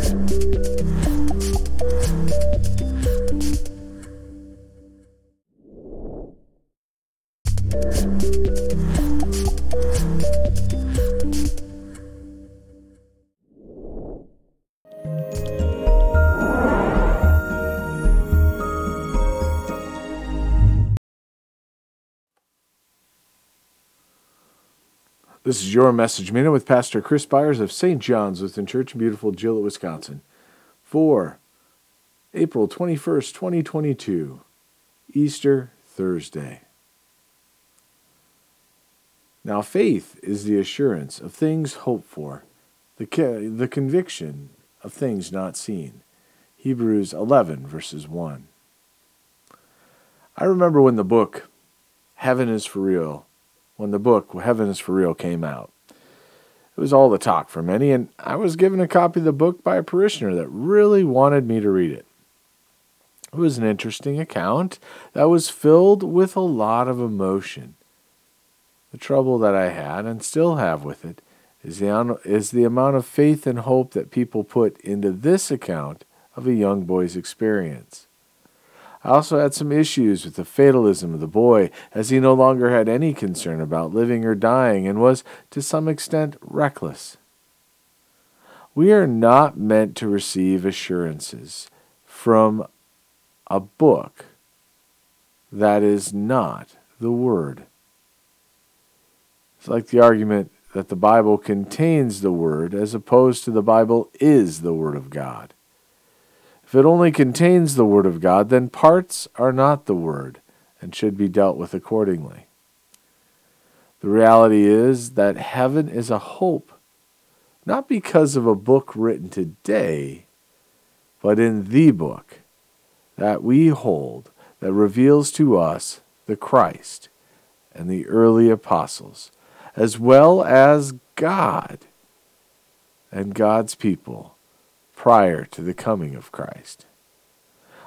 Thank you. This is your message minute with Pastor Chris Byars of St. John's Lutheran Church in beautiful Gillett, Wisconsin. For April 21st, 2022, Easter Thursday. Now, faith is the assurance of things hoped for, the, the conviction of things not seen. Hebrews 11, verses 1. I remember when the book Heaven is for Real when the book Heaven is for Real came out. It was all the talk for many, and I was given a copy of the book by a parishioner that really wanted me to read it. It was an interesting account that was filled with a lot of emotion. The trouble that I had and still have with it is the, is the amount of faith and hope that people put into this account of a young boy's experience. I also had some issues with the fatalism of the boy, as he no longer had any concern about living or dying and was, to some extent, reckless. We are not meant to receive assurances from a book that is not the Word. It's like the argument that the Bible contains the Word as opposed to the Bible is the Word of God. If it only contains the Word of God, then parts are not the Word and should be dealt with accordingly. The reality is that heaven is a hope, not because of a book written today, but in the book that we hold that reveals to us the Christ and the early apostles, as well as God and God's people prior to the coming of Christ.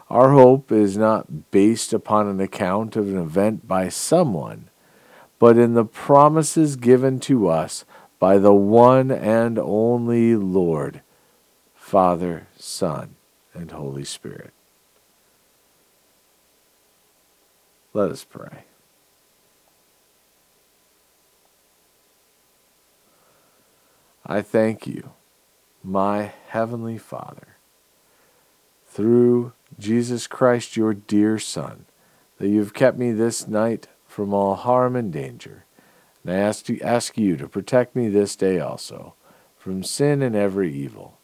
Our hope is not based upon an account of an event by someone, but in the promises given to us by the one and only Lord, Father, Son, and Holy Spirit. Let us pray. I thank you my Heavenly Father, through Jesus Christ, your dear Son, that you have kept me this night from all harm and danger. And I ask, to, ask you to protect me this day also from sin and every evil,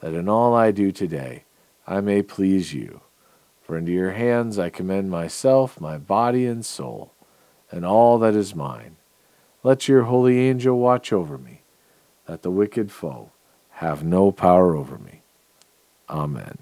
that in all I do today I may please you. For into your hands I commend myself, my body and soul, and all that is mine. Let your holy angel watch over me, that the wicked foe have no power over me. Amen.